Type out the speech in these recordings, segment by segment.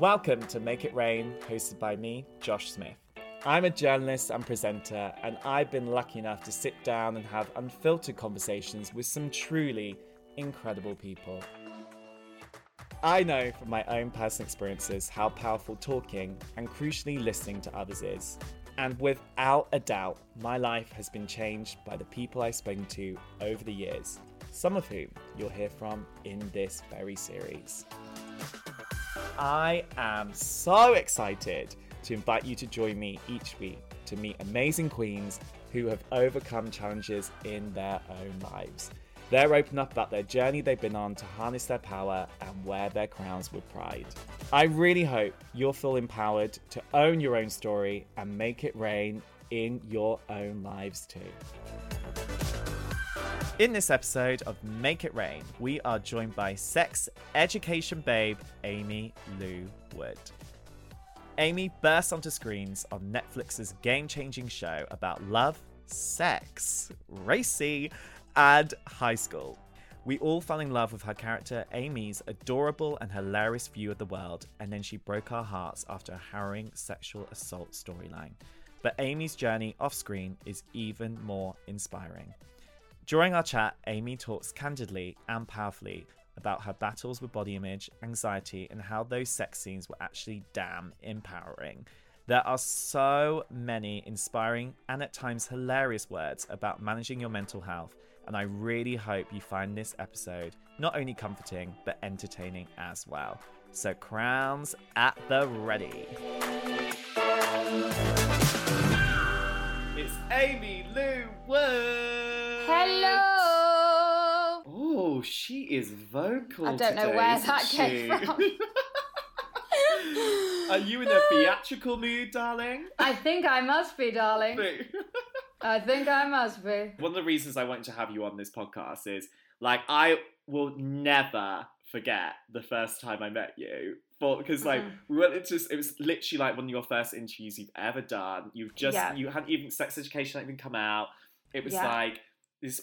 Welcome to Make It Rain, hosted by me, Josh Smith. I'm a journalist and presenter, and I've been lucky enough to sit down and have unfiltered conversations with some truly incredible people. I know from my own personal experiences how powerful talking and crucially listening to others is. And without a doubt, my life has been changed by the people I've spoken to over the years, some of whom you'll hear from in this very series. I am so excited to invite you to join me each week to meet amazing queens who have overcome challenges in their own lives. They're open up about their journey they've been on to harness their power and wear their crowns with pride. I really hope you'll feel empowered to own your own story and make it rain in your own lives too. In this episode of Make It Rain, we are joined by sex education babe Aimee Lou Wood. Amy burst onto screens on Netflix's game changing show about love, sex, racy, and high school. We all fell in love with her character Amy's adorable and hilarious view of the world, and then she broke our hearts after a harrowing sexual assault storyline. But Amy's journey off screen is even more inspiring. During our chat, Amy talks candidly and powerfully about her battles with body image, anxiety, and how those sex scenes were actually damn empowering. There are so many inspiring and at times hilarious words about managing your mental health, and I really hope you find this episode not only comforting but entertaining as well. So, crowns at the ready. It's Aimee Lou Wood. Hello. Oh, she is vocal. I don't know today, where isn't that she? came from. Are you in a theatrical mood, darling? I think I must be, darling. I think I must be. One of the reasons I wanted to have you on this podcast is like I will never forget the first time I met you. For because like Mhm. we went into it was literally like one of your first interviews you've ever done. You've just Yeah. you hadn't even sex education hadn't even come out. It was Yeah. like this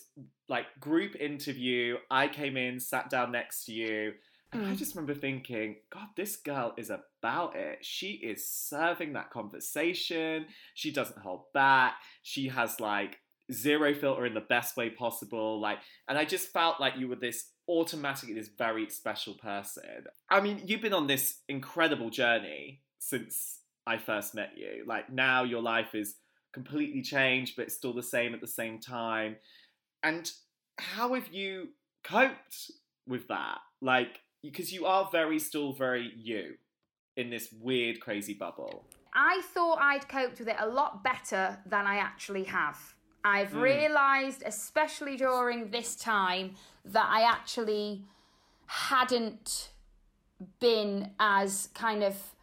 like group interview. I came in, sat down next to you, and I Mm. just remember thinking, God, this girl is about it. She is serving that conversation. She doesn't hold back. She has like zero filter in the best way possible. Like, and I just felt like you were this automatically this very special person. I mean, you've been on this incredible journey since I first met you. Like now your life is completely changed, but it's still the same at the same time. And how have you coped with that? Like, because you are very still very you in this weird, crazy bubble. I thought I'd coped with it a lot better than I actually have. I've Mm. realised, especially during this time, that I actually hadn't been as kind of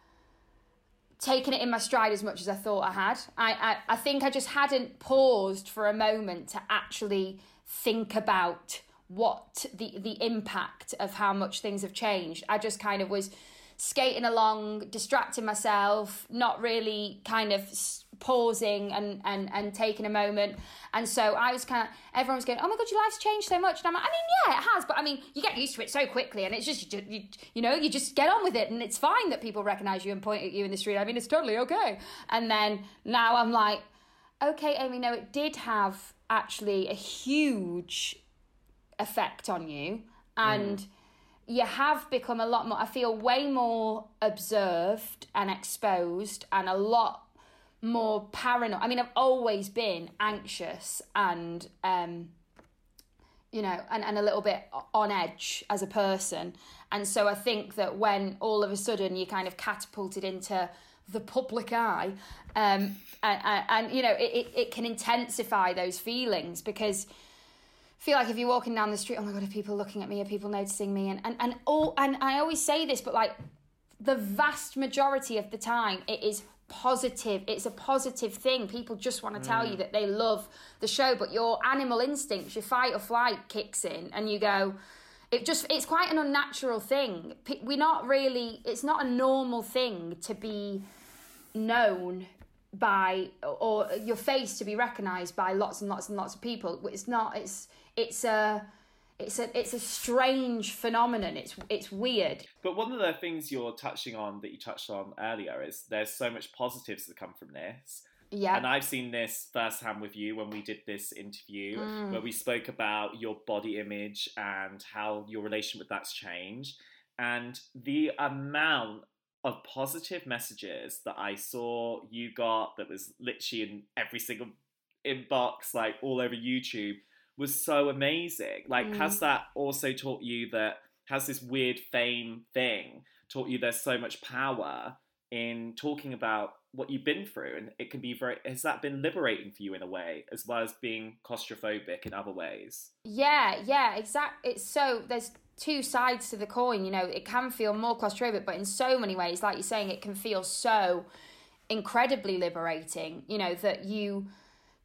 taken it in my stride as much as I thought I had. I, I, I think I just hadn't paused for a moment to actually think about what the the impact of how much things have changed. I just kind of was skating along, distracting myself, not really kind of pausing and, and, and taking a moment. And so I was kind of, everyone was going, oh my God, your life's changed so much. And I'm like, I mean, yeah, it has. But I mean, you get used to it so quickly. And it's just, you, you, you know, you just get on with it. And it's fine that people recognize you and point at you in the street. I mean, it's totally okay. And then now I'm like, okay, Amy, no, it did have actually a huge effect on you. And you have become a lot more, I feel way more observed and exposed and a lot more paranoid. I mean, I've always been anxious and, um, you know, and, and a little bit on edge as a person. And so I think that when all of a sudden you kind of catapulted into the public eye, um, and, and, and you know, it, it, it can intensify those feelings because I feel like if you're walking down the street, oh my god, are people looking at me? Are people noticing me? And and and all and I always say this, but like the vast majority of the time, it is positive. It's a positive thing. People just want to tell you that they love the show, but your animal instincts, your fight or flight kicks in, and you go. It just it's quite an unnatural thing. We're not really. It's not a normal thing to be known by or your face to be recognized by lots and lots and lots of people it's not it's it's a it's a it's a strange phenomenon. It's it's weird. But one of the things you're touching on that you touched on earlier is there's so much positives that come from this. Yeah. And I've seen this firsthand with you when we did this interview Mm. where we spoke about your body image and how your relation with that's changed. And the amount of positive messages that I saw you got that was literally in every single inbox, like all over YouTube, was so amazing. Like, Mm. has that also taught you that, has this weird fame thing taught you there's so much power in talking about what you've been through? And it can be very, has that been liberating for you in a way, as well as being claustrophobic in other ways? Yeah, yeah, exact. It's so there's two sides to the coin. You know, it can feel more claustrophobic, but in so many ways, like you're saying, it can feel so incredibly liberating. You know that you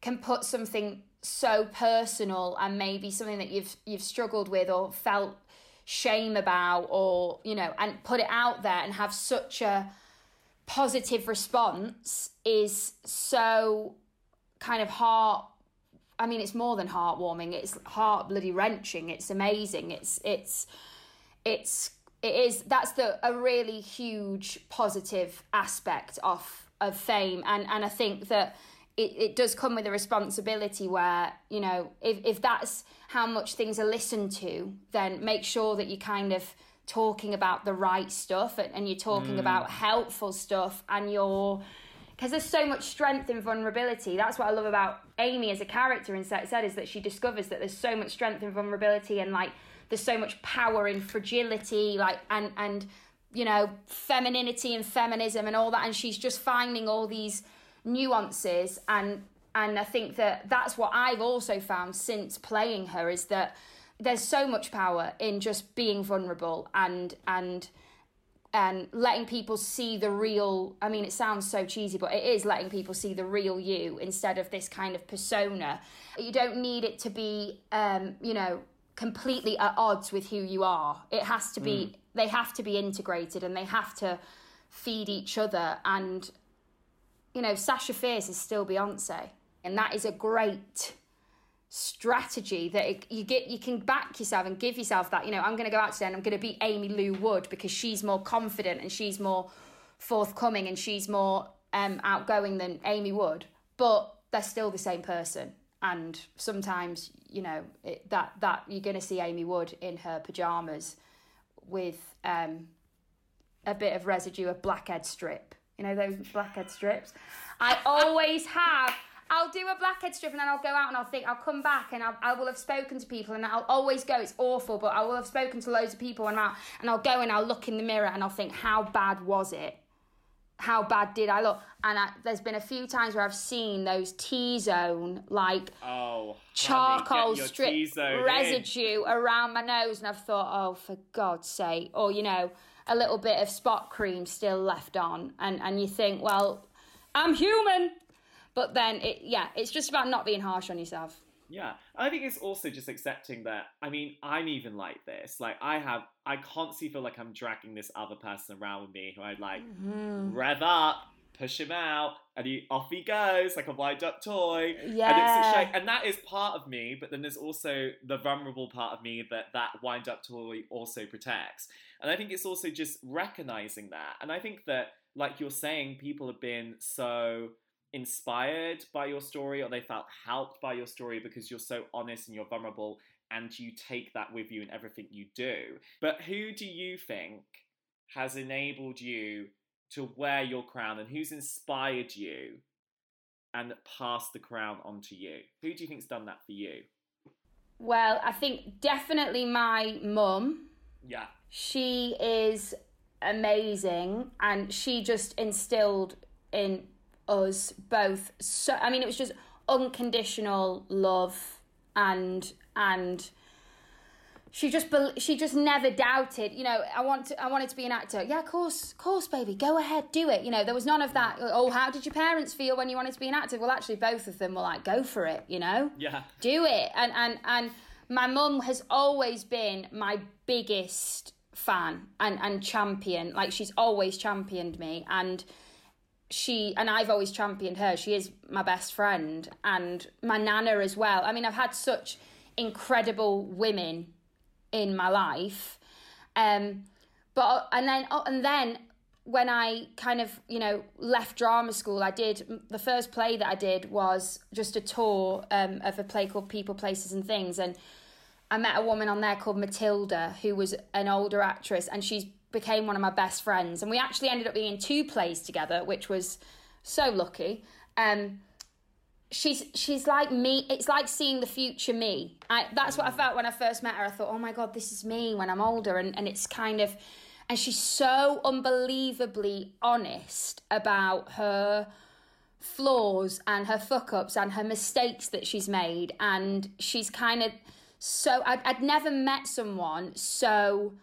can put something so personal and maybe something that you've you've struggled with or felt shame about or you know and put it out there and have such a positive response is so kind of heart I mean it's more than heartwarming it's heart bloody wrenching it's amazing it's it's it's it is that's the a really huge positive aspect of of fame and and I think that it, it does come with a responsibility where you know if, if that's how much things are listened to then make sure that you kind of talking about the right stuff and, and you're talking mm. about helpful stuff and you're because there's so much strength in vulnerability. That's what I love about Amy as a character in Sex Ed is that she discovers that there's so much strength in vulnerability and like there's so much power in fragility, like and and you know femininity and feminism and all that, and she's just finding all these nuances. And and I think that that's what I've also found since playing her is that there's so much power in just being vulnerable and and and letting people see the real i mean it sounds so cheesy but it is letting people see the real you instead of this kind of persona. You don't need it to be um you know completely at odds with who you are. It has to be they have to be integrated and they have to feed each other and you know sasha fierce is still beyonce and that is a great strategy that it, you get you can back yourself and give yourself that you know i'm going to go out today and i'm going to be aimee lou wood because she's more confident and she's more forthcoming and she's more um, outgoing than aimee wood. But they're still the same person. And sometimes you know it, that that you're going to see aimee wood in her pajamas with um, a bit of residue of blackhead strip. You know those blackhead strips? I always have I'll do a blackhead strip and then I'll go out and I'll think I'll come back and I'll, I will have spoken to people and I'll always go it's awful but I will have spoken to loads of people and I'll and I'll go and I'll look in the mirror and I'll think how bad was it? How bad did I look? And I, there's been a few times where I've seen those T-zone like Oh, charcoal your strip T-zone in. residue around my nose and I've thought oh for God's sake. Or you know a little bit of spot cream still left on. And and you think well I'm human but then it yeah it's just about not being harsh on yourself Yeah, I think it's also just accepting that. I mean, I'm even like this. Like, I have, I constantly feel like I'm dragging this other person around with me who I like Mm-hmm. rev up, push him out, and he off he goes like a wind up toy. And Yeah. shame, and that is part of me. But then there's also the vulnerable part of me that that wind up toy also protects. And I think it's also just recognizing that. And I think that, like you're saying, people have been so inspired by your story or they felt helped by your story because you're so honest and you're vulnerable and you take that with you in everything you do. But who do you think has enabled you to wear your crown and who's inspired you and passed the crown on to you? Who do you think's done that for you? well I think definitely my mum Yeah. she is amazing and she just instilled in us both so i mean it was just unconditional love and and she just she just never doubted you know i want to i wanted to be an actor. Yeah of course of course baby go ahead do it. You know there was none of that oh how did your parents feel when you wanted to be an actor? Well actually both of them were like go for it you know? Yeah. do it. And and and my mum has always been my biggest fan and and champion. Like she's always championed me and she and I've always championed her. She is my best friend and my nana as well. I mean I've had such incredible women in my life. Um, but and then oh, and then when I kind of you know left drama school, I did the first play that I did was just a tour um, of a play called People, Places, and Things, and I met a woman on there called Matilda who was an older actress, and she's became one of my best friends, and we actually ended up being in two plays together, which was so lucky. Um, she's she's like me. It's like seeing the future me. I, that's what I felt when I first met her. I thought, oh my god, this is me when I'm older, and and it's kind of, and she's so unbelievably honest about her flaws and her fuck ups and her mistakes that she's made, and she's kind of so I'd, I'd never met someone so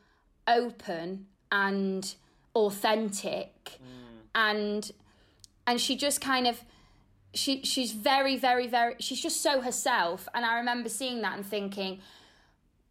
open and authentic. Mm. and and she just kind of she she's very very very she's just so herself. And i remember seeing that and thinking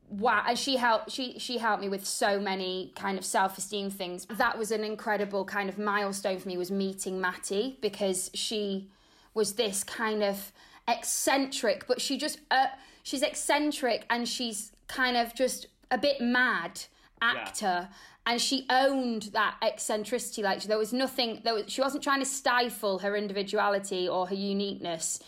wow and she helped she she helped me with so many kind of self-esteem things. That was an incredible kind of milestone for me was meeting matty because she was this kind of eccentric but she just uh, she's eccentric and she's kind of just a bit mad actor. yeah and she owned that eccentricity like there was nothing there was she wasn't trying to stifle her individuality or her uniqueness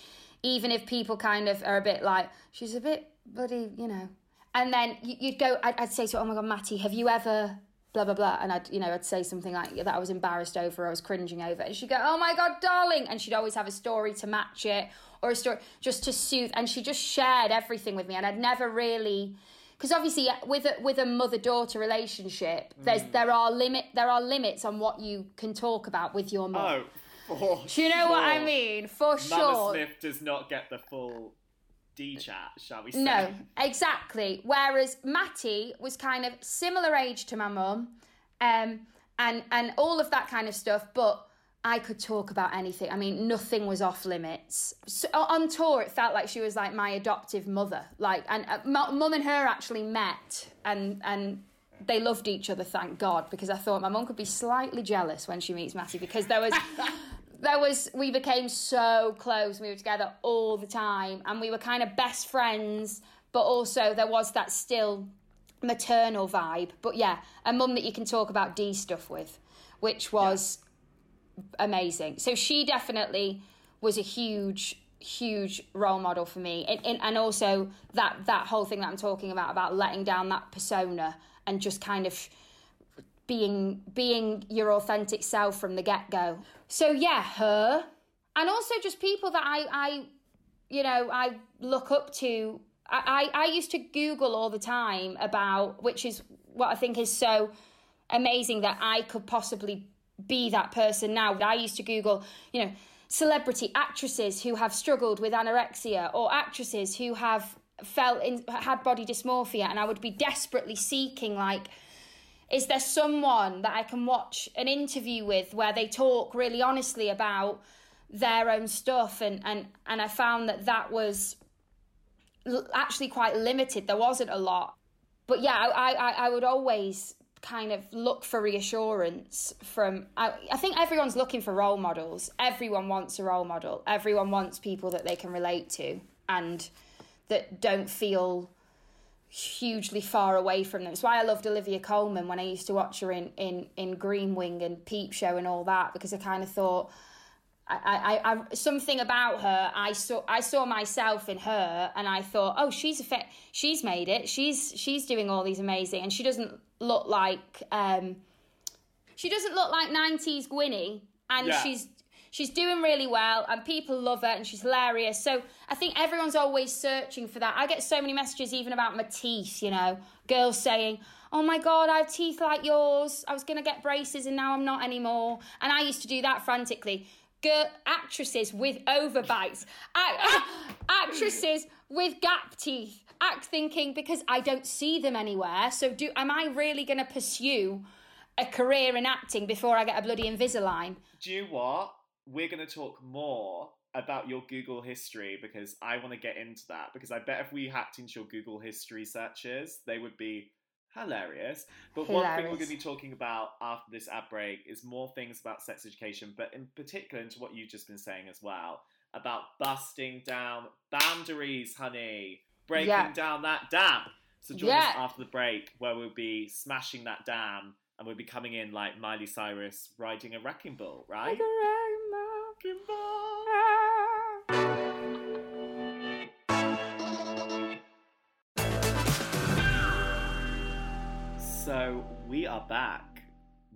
even if people kind of are a bit like she's a bit bloody you know. And then you'd go I'd, say to her, oh my god matty have you ever blah blah blah and I'd you know I'd say something like that I was embarrassed over I was cringing over and she'd go oh my god darling and she'd always have a story to match it or a story just to soothe and she just shared everything with me and I'd never really because obviously with a, with a mother daughter relationship, there's mm. there are limit there are limits on what you can talk about with your mum. Oh, do you know sure. what I mean? For Mama sure. Smith does not get the full D chat, shall we say? No, exactly. Whereas Matty was kind of similar age to my mum, um, and and all of that kind of stuff, but I could talk about anything. I mean, nothing was off limits. So, on tour, it felt like she was like my adoptive mother. Like, and uh, mum and her actually met, and and they loved each other. Thank God, because I thought my mum could be slightly jealous when she meets Matty because there was. there was we became so close we were together all the time and we were kind of best friends but also there was that still maternal vibe but yeah a mum that you can talk about d stuff with which was amazing. So she definitely was a huge huge role model for me. And, and, and also that that whole thing that i'm talking about about letting down that persona and just kind of being being your authentic self from the get-go. So yeah her. And also just people that i i you know i look up to. I i, I used to google all the time about which is what i think is so amazing that i could possibly be that person now. I used to Google, you know, celebrity actresses who have struggled with anorexia or actresses who have felt in had body dysmorphia and I would be desperately seeking like is there someone that I can watch an interview with where they talk really honestly about their own stuff? And and and I found that that was actually quite limited. There wasn't a lot. But yeah I I I would always kind of look for reassurance from I, I, think everyone's looking for role models everyone wants a role model everyone wants people that they can relate to and that don't feel hugely far away from them. That's why I loved Olivia Colman when I used to watch her in in in Green Wing and Peep Show and all that because I kind of thought I, I, I, something about her. I saw, I saw myself in her, and I thought, oh, she's a fe- she's made it. She's, she's doing all these amazing, and she doesn't look like, um, she doesn't look like '90s Gwynnie, and yeah. she's, she's doing really well, and people love her, and she's hilarious. So I think everyone's always searching for that. I get so many messages, even about my teeth. You know, girls saying, oh my god i have teeth like yours i was going to get braces and now i'm not anymore and i used to do that frantically girl, actresses with overbites, actresses with gap teeth, act thinking because I don't see them anywhere. So do am I really going to pursue a career in acting before I get a bloody Invisalign? Do you what? We're going to talk more about your Google history because I want to get into that because I bet if we hacked into your Google history searches, they would be hilarious. But hilarious. one thing we're going to be talking about after this ad break is more things about sex education, but in particular into what you've just been saying as well about busting down boundaries, honey, breaking yeah. down that dam. So join Yeah. us after the break where we'll be smashing that dam and we'll be coming in like Miley Cyrus riding a wrecking ball, right? Wrecking ball. So we are back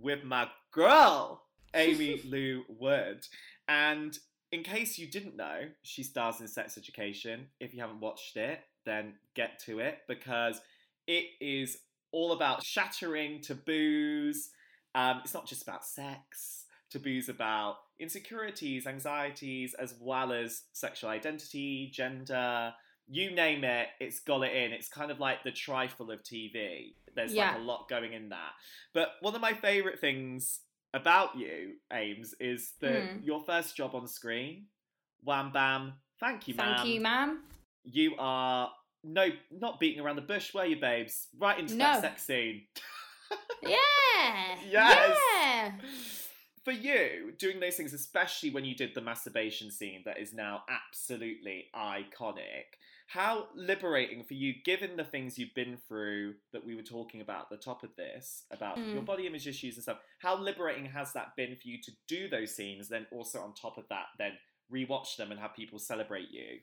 with my girl, Amy Lou Wood. And in case you didn't know, she stars in Sex Education. If you haven't watched it, then get to it because it is all about shattering taboos. Um, it's not just about sex, taboos about insecurities, anxieties, as well as sexual identity, gender. You name it, it's got it in. It's kind of like the trifle of TV. There's Yeah. like a lot going in that. But one of my favourite things about you, Ames, is that Mm. your first job on screen, wham bam, thank you, ma'am. Thank you, ma'am. You are no, not beating around the bush, were you, babes? Right into No. that sex scene. Yeah. Yes. Yeah. For you, doing those things, especially when you did the masturbation scene that is now absolutely iconic, how liberating for you, given the things you've been through that we were talking about at the top of this, about Mm. your body image issues and stuff, how liberating has that been for you to do those scenes, then also on top of that, then rewatch them and have people celebrate you?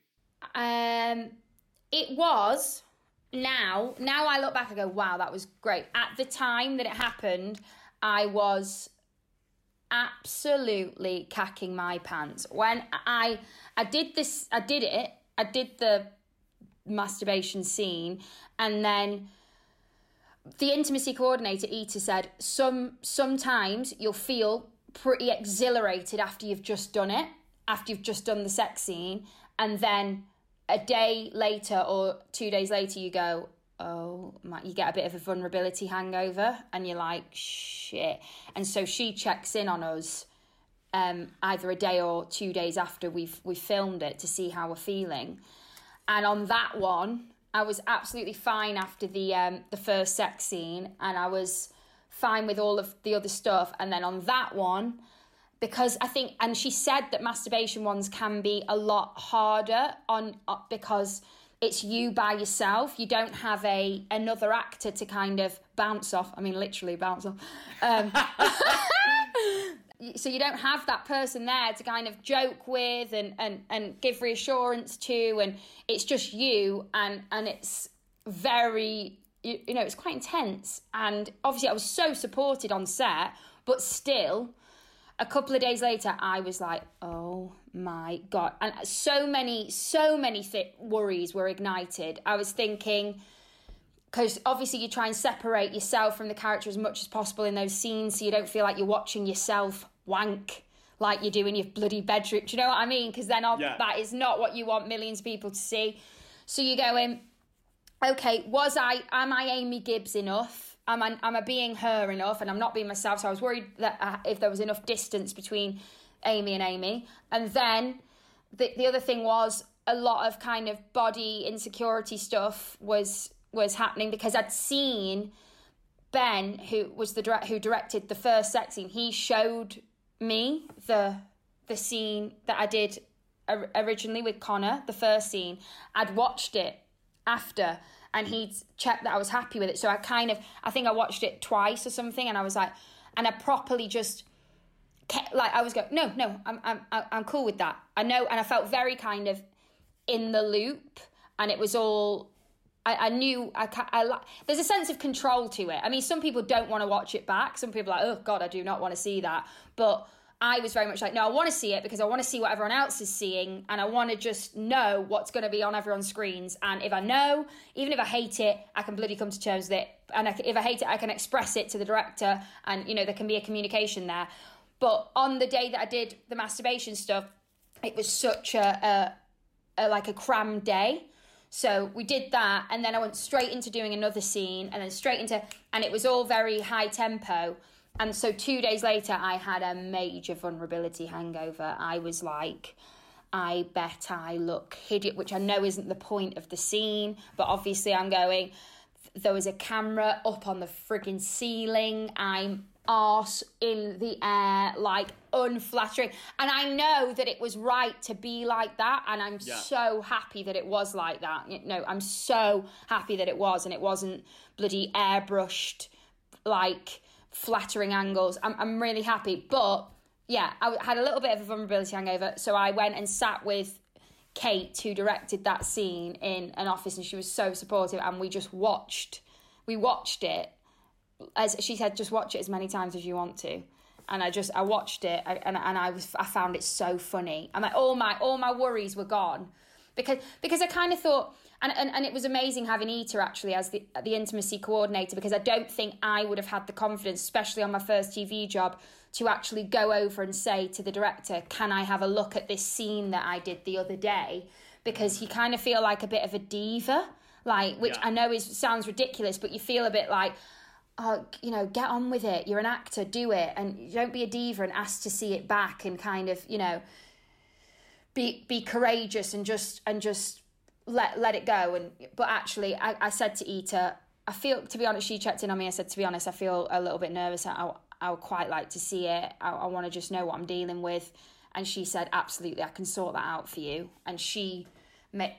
Um, it was. Now, now I look back, I go, wow, that was great. At the time that it happened, I was absolutely cacking my pants. When I I did this, I did it. I did the masturbation scene, and then the intimacy coordinator Ita said some sometimes you'll feel pretty exhilarated after you've just done it, after you've just done the sex scene, and then a day later or two days later you go, oh my, you get a bit of a vulnerability hangover, and you're like shit. And so she checks in on us. Um, either a day or two days after we've we filmed it to see how we're feeling, and on that one, I was absolutely fine after the um, the first sex scene, and I was fine with all of the other stuff. And then on that one, because I think, and she said that masturbation ones can be a lot harder on uh, because it's you by yourself. You don't have a another actor to kind of bounce off. I mean, literally bounce off. Um, so you don't have that person there to kind of joke with and, and, and give reassurance to and it's just you and and it's very you, you know it's quite intense. And obviously I was so supported on set but still a couple of days later I was like oh my god. And so many so many th- worries were ignited. I was thinking because obviously you try and separate yourself from the character as much as possible in those scenes so you don't feel like you're watching yourself wank like you do in your bloody bedroom. Do you know what I mean? Because then Yeah. that is not what you want millions of people to see. So you go in, okay, was I, am I Amy Gibbs enough? Am I, am I being her enough? And I'm not being myself. So I was worried that uh, if there was enough distance between Amy and Amy. And then the, the other thing was a lot of kind of body insecurity stuff was was happening because I'd seen Ben, who was the direct, who directed the first sex scene, he showed me the the scene that I did originally with Connor, the first scene. I'd watched it after, and he'd checked that I was happy with it. So I kind of, I think I watched it twice or something, and I was like, and I properly just kept, like I was going, no, no, I'm I'm I'm cool with that. I know, and I felt very kind of in the loop, and it was all I, I knew I, I there's a sense of control to it. I mean, some people don't want to watch it back. Some people are like, oh God, I do not want to see that. But I was very much like, no, I want to see it because I want to see what everyone else is seeing, and I want to just know what's going to be on everyone's screens. And if I know, even if I hate it, I can bloody come to terms with it. And I, if I hate it, I can express it to the director, and you know there can be a communication there. But on the day that I did the masturbation stuff, it was such a, a, a like a cram day. So we did that, and then I went straight into doing another scene, and then straight into, and it was all very high tempo. And so two days later, I had a major vulnerability hangover. I was like, I bet I look hideous, which I know isn't the point of the scene, but obviously I'm going. There was a camera up on the frigging ceiling. I'm arse in the air, like unflattering. And I know that it was right to be like that, and I'm Yeah. so happy that it was like that. No, I'm so happy that it was, and it wasn't bloody airbrushed, like flattering angles. I'm I'm really happy, but yeah, I had a little bit of a vulnerability hangover, so I went and sat with Kate, who directed that scene in an office, and she was so supportive, and we just watched, we watched it as she said, just watch it as many times as you want to. And I just I watched it and and I was I found it so funny. And like all my all my worries were gone because because I kind of thought and, and, and it was amazing having Ita actually as the the intimacy coordinator because I don't think I would have had the confidence, especially on my first TV job, to actually go over and say to the director, "Can I have a look at this scene that I did the other day?" Because you kind of feel like a bit of a diva, like which Yeah. I know is sounds ridiculous, but you feel a bit like oh, you know, get on with it. You're an actor, do it, and don't be a diva and ask to see it back, and kind of, you know, be be courageous and just and just let let it go. And but actually, I, I said to Ita, I feel to be honest, she checked in on me. I said to be honest, I feel a little bit nervous. I I would quite like to see it. I, I want to just know what I'm dealing with. And she said, absolutely, I can sort that out for you. And she,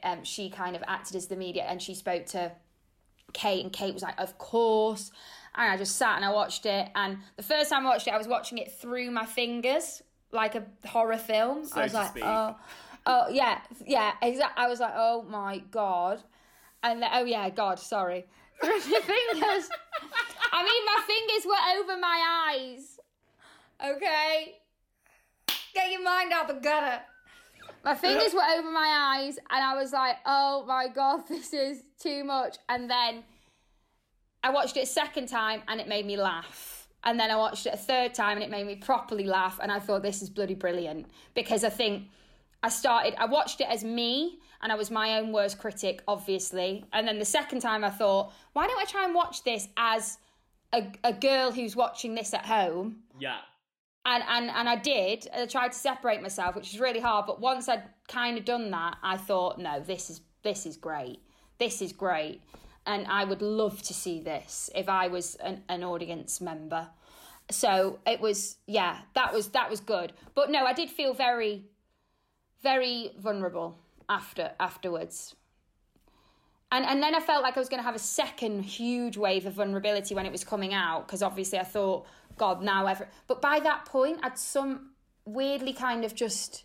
um, she kind of acted as the media, and she spoke to Kate, and Kate was like, "Of course." And I just sat and I watched it. And the first time I watched it, I was watching it through my fingers, like a horror film. So I was like, speak. "Oh, oh yeah, yeah." Exactly. I was like, "Oh my god," and then, oh yeah, God, sorry. Through my fingers. I mean, my fingers were over my eyes. Okay, get your mind out the gutter. My fingers were over my eyes, and I was like, "Oh my god, this is too much." And then I watched it a second time, and it made me laugh. And then I watched it a third time, and it made me properly laugh. And I thought, "This is bloody brilliant," because I think I started. I watched it as me, and I was my own worst critic, obviously. And then the second time, I thought, "Why don't I try and watch this as a, a girl who's watching this at home?" Yeah. and and and I did. I tried to separate myself, which was really hard. But once I'd kind of done that, I thought, no, this is this is great. This is great, and I would love to see this if I was an, an audience member. So it was, yeah, that was that was good. But no, I did feel very, very vulnerable after afterwards. And, and then I felt like I was going to have a second huge wave of vulnerability when it was coming out because obviously I thought, God, now ever. But by that point, I'd some weirdly kind of just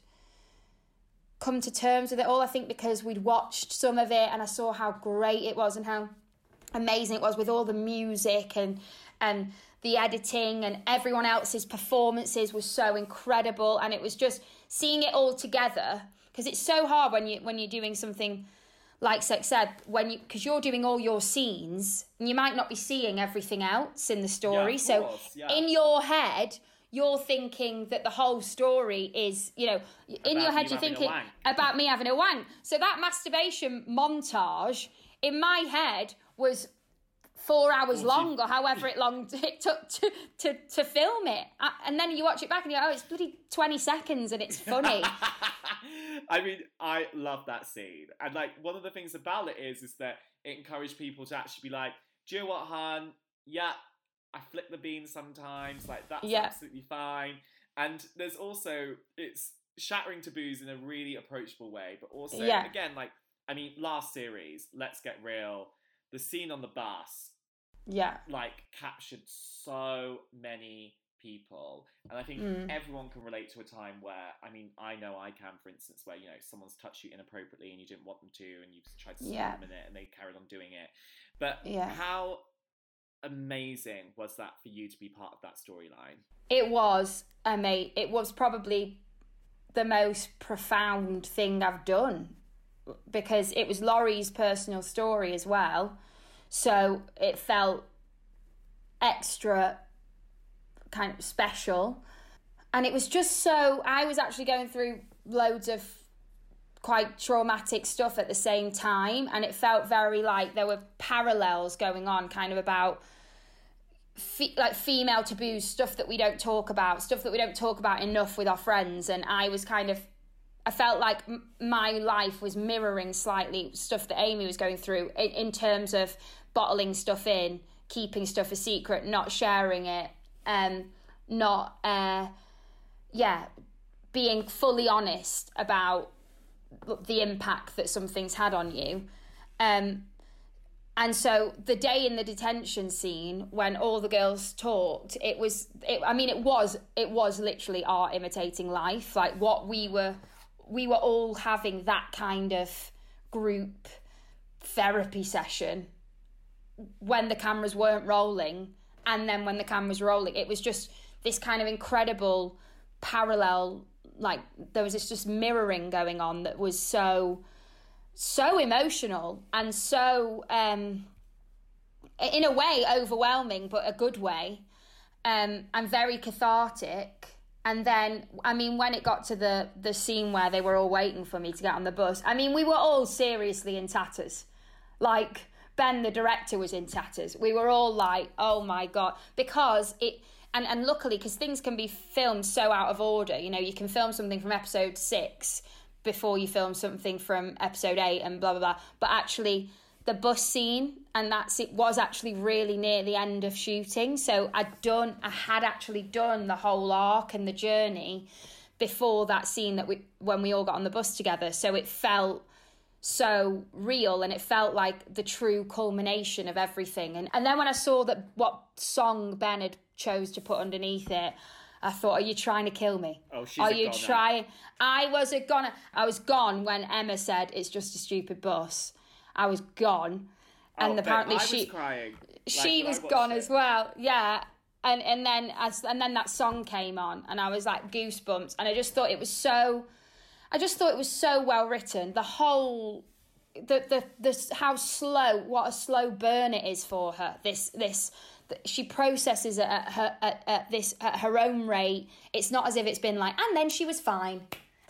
come to terms with it all. I think because we'd watched some of it and I saw how great it was and how amazing it was with all the music and and the editing and everyone else's performances was so incredible and it was just seeing it all together because it's so hard when you when you're doing something like sex ed when you because you're doing all your scenes and you might not be seeing everything else in the story of so yeah. in your head you're thinking that the whole story is you know in About your head you you're thinking about me having a wank. So that masturbation montage in my head was four hours long or however it long it took to, to, to film it. Uh, and then you watch it back and you go oh it's bloody 20 seconds and it's funny. I mean, I love that scene. And like one of the things about it is is that it encouraged people to actually be like, Do you know what, Han? Yeah, I flick the bean sometimes, like that's Yeah. absolutely fine. And there's also it's shattering taboos in a really approachable way, but also Yeah. again, like I mean, last series, let's get real, the scene on the bus yeah like captured so many people and i think Mm. everyone can relate to a time where i mean i know i can for instance where you know someone's touched you inappropriately and you didn't want them to and you've tried to stop Yeah. them in it and they carried on doing it but Yeah. how amazing was that for you to be part of that storyline It was, uh, I mean, it was probably the most profound thing I've done because it was Laurie's personal story as well. So it felt extra kind of special. And it was just so, I was actually going through loads of quite traumatic stuff at the same time. And it felt very like there were parallels going on, kind of about fe- like female taboos, stuff that we don't talk about, stuff that we don't talk about enough with our friends. And I was kind of, I felt like m- my life was mirroring slightly stuff that Amy was going through in, in terms of bottling stuff in, keeping stuff a secret, not sharing it, um, not uh, yeah, being fully honest about the impact that some things had on you. Um, and so the day in the detention scene when all the girls talked, it was, it, I mean, it was, it was literally art imitating life. Like what we were, we were all having that kind of group therapy session when the cameras weren't rolling and then when the cameras rolling it was just this kind of incredible parallel like there was this just mirroring going on that was so so emotional and so um in a way overwhelming but a good way. Um and very cathartic. And then i mean when it got to the the scene where they were all waiting for me to get on the bus i mean we were all seriously in tatters. Like ben the director was in tatters. We were all like oh my god. Because it and and luckily because things can be filmed so out of order you know you can film something from episode six before you film something from episode eight and blah blah blah. But actually the bus scene and that's it was actually really near the end of shooting. So i'd done i had actually done the whole arc and the journey before that scene that we when we all got on the bus together. So it felt so real and it felt like the true culmination of everything. And and then when i saw that what song ben had chose to put underneath it. I thought, are you trying to kill me? Oh, she's Are you trying? I was a goner. I was gone when Emma said it's just a stupid bus. I was gone, and Oh, apparently she was crying. she Like, was gone it. as well. Yeah. And and then as and then that song came on and I was like goosebumps and I just thought it was so I just thought it was so well written. The whole the the the how slow what a slow burn it is for her. This this she processes it at her at, at this at her own rate. It's not as if it's been like and then she was fine.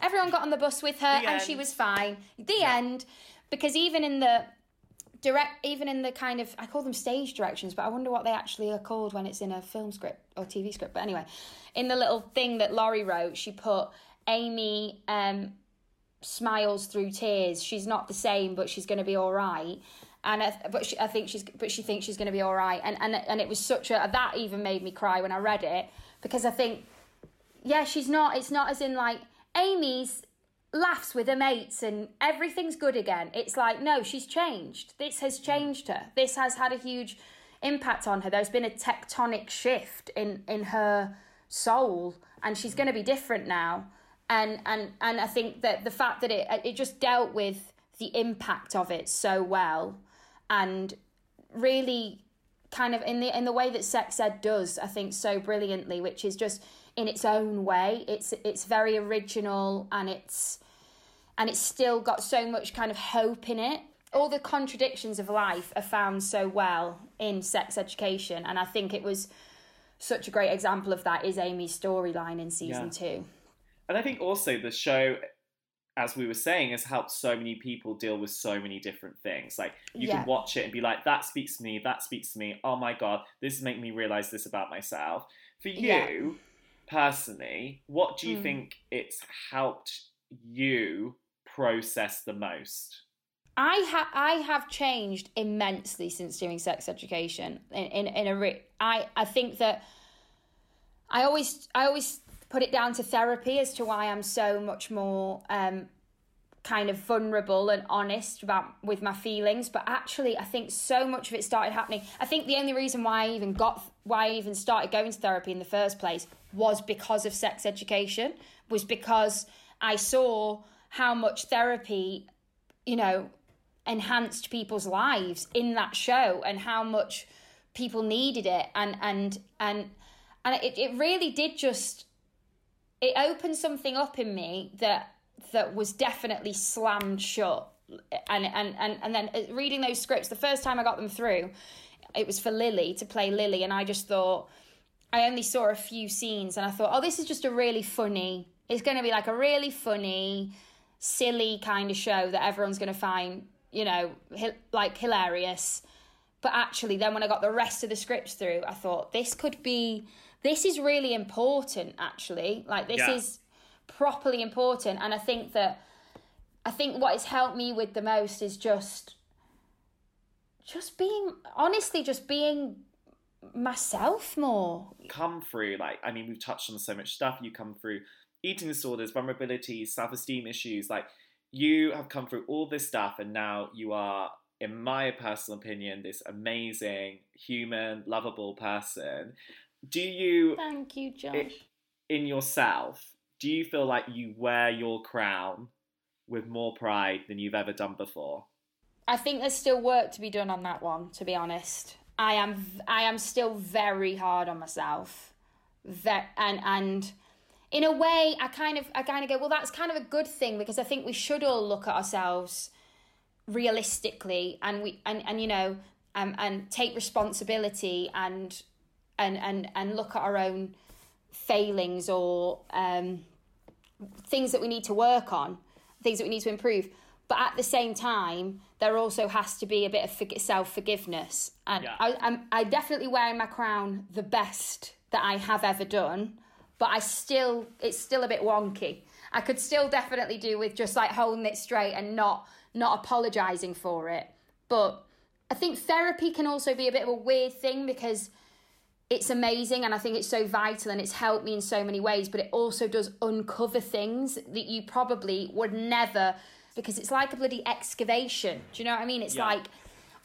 Everyone got on the bus with her The and she was fine. The end because even in the direct even in the kind of I call them stage directions, but I wonder what they actually are called when it's in a film script or TV script. But anyway, in the little thing that Laurie wrote, she put Amy um, smiles through tears. She's not the same, but she's going to be all right. And I, but she, I think she's but she thinks she's going to be all right. And and and it was such a that even made me cry when I read it because I think yeah, she's not. It's not as in like Amy's laughs with her mates and everything's good again. It's like, no, she's changed. This has mm. changed her. This has had a huge impact on her. There's been a tectonic shift in in her soul and she's going to be different now. And and and I think that the fact that it it just dealt with the impact of it so well and really kind of in the in the way that sex ed does i think so brilliantly which is just in its own way. It's it's very original and it's and it's still got so much kind of hope in it. All the contradictions of life are found so well in sex education and i think it was such a great example of that is amy's storyline in season Yeah. 2 And I think also the show, as we were saying, has helped so many people deal with so many different things. Like you Yeah. can watch it and be like, "That speaks to me. That speaks to me. Oh my god, this is making me realize this about myself." For you Yeah. personally, what do you Mm. think it's helped you process the most? I have I have changed immensely since doing sex education. In in, in a re- I I think that I always I always put it down to therapy as to why I'm so much more um, kind of vulnerable and honest about with my feelings. But actually, I think so much of it started happening. I think the only reason why I even got why I even started going to therapy in the first place was because of sex education. Was because I saw how much therapy, you know, enhanced people's lives in that show and how much people needed it and and and and it, it really did just it opened something up in me that that was definitely slammed shut. And and and, and then uh, reading those scripts the first time i got them through it was for lily to play lily and i just thought i only saw a few scenes and i thought oh this is just a really funny it's going to be like a really funny silly kind of show that everyone's going to find you know like hilarious. But actually then when i got the rest of the scripts through i thought this could be this is really important actually like this Yeah. is properly important and i think that i think what has helped me with the most is just just being honestly just being myself more. Come through, like, I mean, we've touched on so much stuff. You come through eating disorders, vulnerabilities, self esteem issues. Like, you have come through all this stuff, and now you are, in my personal opinion, this amazing, human, lovable person. Do you. Thank you, Josh. in yourself, do you feel like you wear your crown with more pride than you've ever done before? I think there's still work to be done on that one, to be honest. I am I am still very hard on myself. Ve- and and in a way I kind of I kind of go, well that's kind of a good thing because I think we should all look at ourselves realistically and we and, and you know um, and take responsibility and and and and look at our own failings or um, things that we need to work on, things that we need to improve. But at the same time, there also has to be a bit of self forgiveness. And Yeah. I, I'm I definitely wearing my crown the best that I have ever done. But I still, it's still a bit wonky. I could still definitely do with just like holding it straight and not not apologizing for it. But I think therapy can also be a bit of a weird thing because it's amazing and I think it's so vital and it's helped me in so many ways, but it also does uncover things that you probably would never because it's like a bloody excavation. Do you know what I mean? It's Yeah. like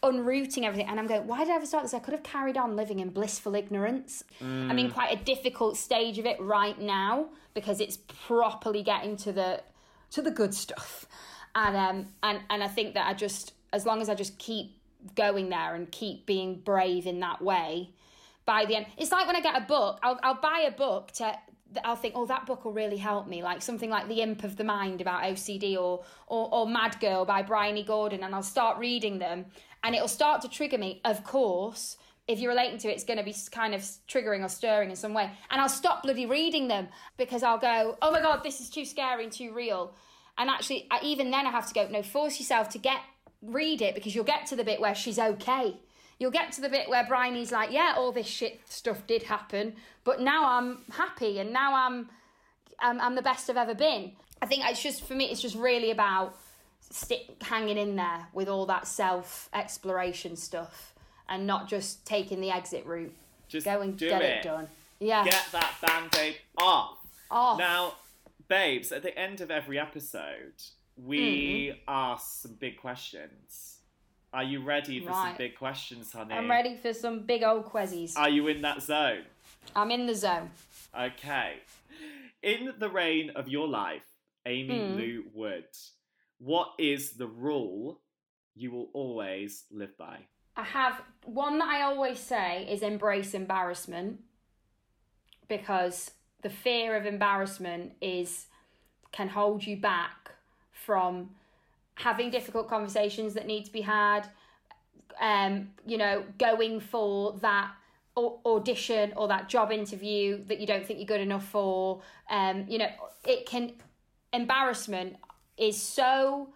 unrooting everything. And I'm going, why did I ever start this? I could have carried on living in blissful ignorance. I'm in quite a difficult stage of it right now because it's properly getting to the to the good stuff. And um and and I think that I just as long as I just keep going there and keep being brave in that way, by the end, it's like when I get a book, I'll I'll buy a book to I'll think, oh, that book will really help me, like something like The Imp of the Mind about OCD or or, or Mad Girl by Bryony Gordon, and I'll start reading them, and it'll start to trigger me. Of course, if you're relating to it, it's going to be kind of triggering or stirring in some way, and I'll stop bloody reading them because I'll go, oh my god, this is too scary and too real, and actually, even then, I have to go, no, force yourself to get read it because you'll get to the bit where she's okay. You'll get to the bit where Bryony's like, yeah, all this shit stuff did happen, but now I'm happy and now I'm, I'm, I'm the best I've ever been. I think it's just for me, it's just really about stick hanging in there with all that self exploration stuff and not just taking the exit route. Just Go and get it. it. done. Yeah. Get that band aid off. Off. Now, babes, at the end of every episode, we Mm-hmm. ask some big questions. Are you ready for some big questions, honey? I'm ready for some big old quizzes. Are you in that zone? I'm in the zone. Okay. In the reign of your life, Aimee Hmm. Lou Wood, what is the rule you will always live by? I have one that I always say is embrace embarrassment because the fear of embarrassment is can hold you back from having difficult conversations that need to be had um you know going for that au- audition or that job interview that you don't think you're good enough for um you know it can embarrassment is so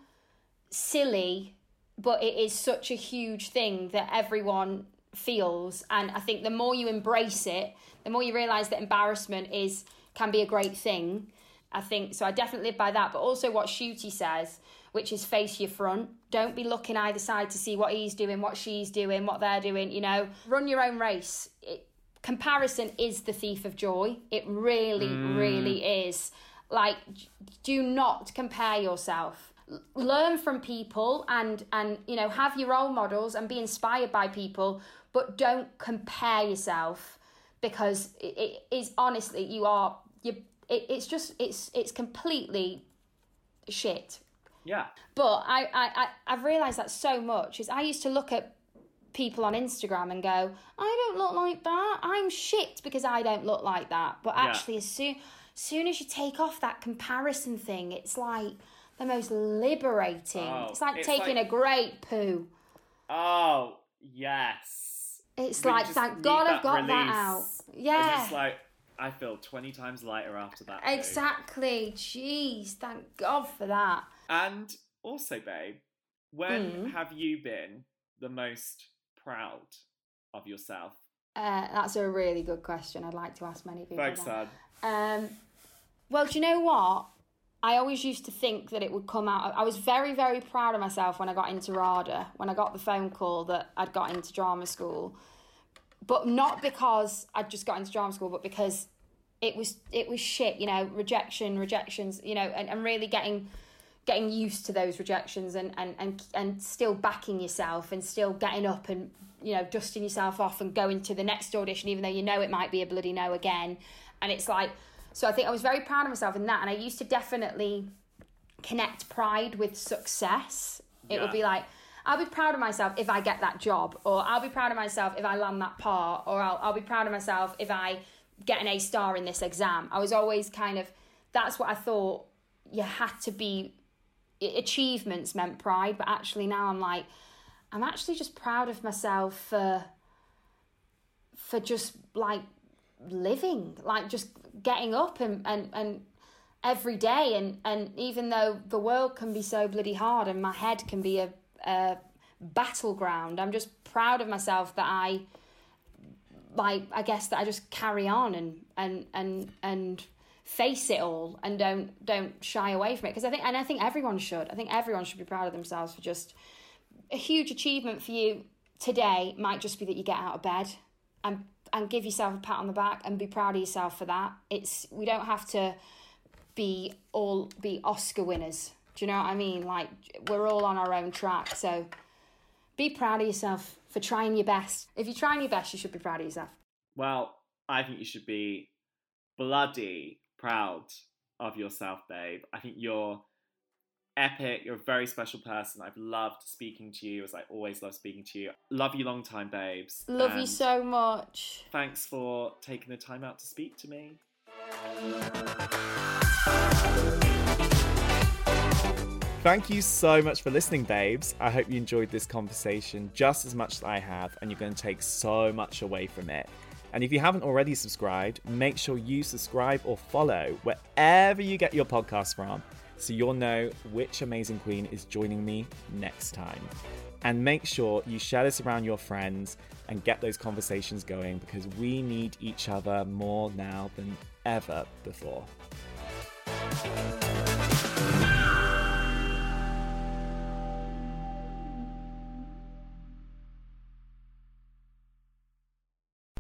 silly but it is such a huge thing that everyone feels and i think the more you embrace it the more you realize that embarrassment is can be a great thing. I think so i definitely live by that but also what shooty says which is face your front. Don't be looking either side to see what he's doing what she's doing what they're doing you know. Run your own race. It, comparison is the thief of joy. It really mm. really is. Like do not compare yourself. Learn from people and and you know have your role models and be inspired by people but don't compare yourself because it, it is honestly you are you it, it's just it's it's completely shit Yeah. but I, I, I I've realised that so much is I used to look at people on Instagram and go, I don't look like that. I'm shit because I don't look like that. But Yeah. actually, as soon soon as you take off that comparison thing, it's like the most liberating. Oh, it's like it's taking like- a great poo. Oh, yes. It's you like, thank God I've got that out. Yeah. it's like, I feel 20 times lighter after that. Exactly. Jeez, thank God for that. And also, babe, when Mm. have you been the most proud of yourself? Uh, that's a really good question. I'd like to ask many people. Thanks, son. Um, well, do you know what? I always used to think that it would come out. I was very, very proud of myself when I got into RADA, when I got the phone call that I'd got into drama school. but not because I'd just got into drama school, but because it was it was shit, you know, rejection, rejections, you know, and, and really getting getting used to those rejections and, and, and, and still backing yourself and still getting up and you know dusting yourself off and going to the next audition even though you know it might be a bloody no again. And it's like so i think i was very proud of myself in that. And i used to definitely connect pride with success. It Yeah. would be like i'll be proud of myself if i get that job or i'll be proud of myself if i land that part or i'll, I'll be proud of myself if i get an a star in this exam. I was always kind of that's what i thought you had to be achievements meant pride, but actually now I'm like, I'm actually just proud of myself for for just like living, like just getting up and and and every day. And and even though the world can be so bloody hard and my head can be a, a battleground, I'm just proud of myself that I like I guess that I just carry on and and and and face it all and don't don't shy away from it because I think and I think everyone should. I think everyone should be proud of themselves for just a huge achievement for you today might just be that you get out of bed and and give yourself a pat on the back and be proud of yourself for that. It's we don't have to be all be Oscar winners. Do you know what I mean? Like we're all on our own track. So be proud of yourself for trying your best. If you're trying your best, you should be proud of yourself. Well, I think you should be bloody proud of yourself, babe. I think you're epic. You're a very special person. I've loved speaking to you as I always love speaking to you. Love you long time, babes. Love you so much. Thanks for taking the time out to speak to me. Thank you so much for listening, babes. I hope you enjoyed this conversation just as much as I have, and you're going to take so much away from it. And if you haven't already subscribed, make sure you subscribe or follow wherever you get your podcast from so you'll know which amazing queen is joining me next time. And make sure you share this around your friends and get those conversations going because we need each other more now than ever before.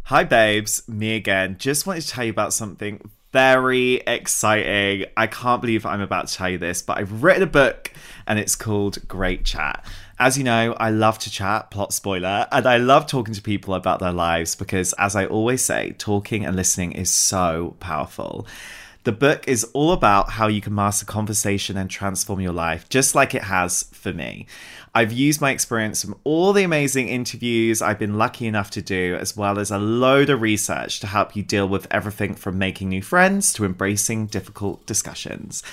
Hi, babes. Me again. Just wanted to tell you about something very exciting. I can't believe I'm about to tell you this, but I've written a book and it's called Great Chat. As you know, I love to chat, plot spoiler, and I love talking to people about their lives because, as I always say, talking and listening is so powerful. The book is all about how you can master conversation and transform your life, just like it has for me. I've used my experience from all the amazing interviews I've been lucky enough to do, as well as a load of research to help you deal with everything from making new friends to embracing difficult discussions.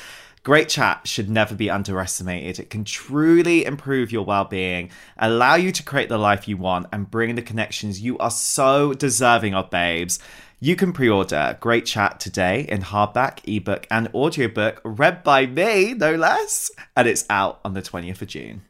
Great chat should never be underestimated. It can truly improve your well being, allow you to create the life you want, and bring the connections you are so deserving of, babes. You can pre order Great Chat today in hardback, ebook, and audiobook, read by me, no less. And it's out on the 20th of June.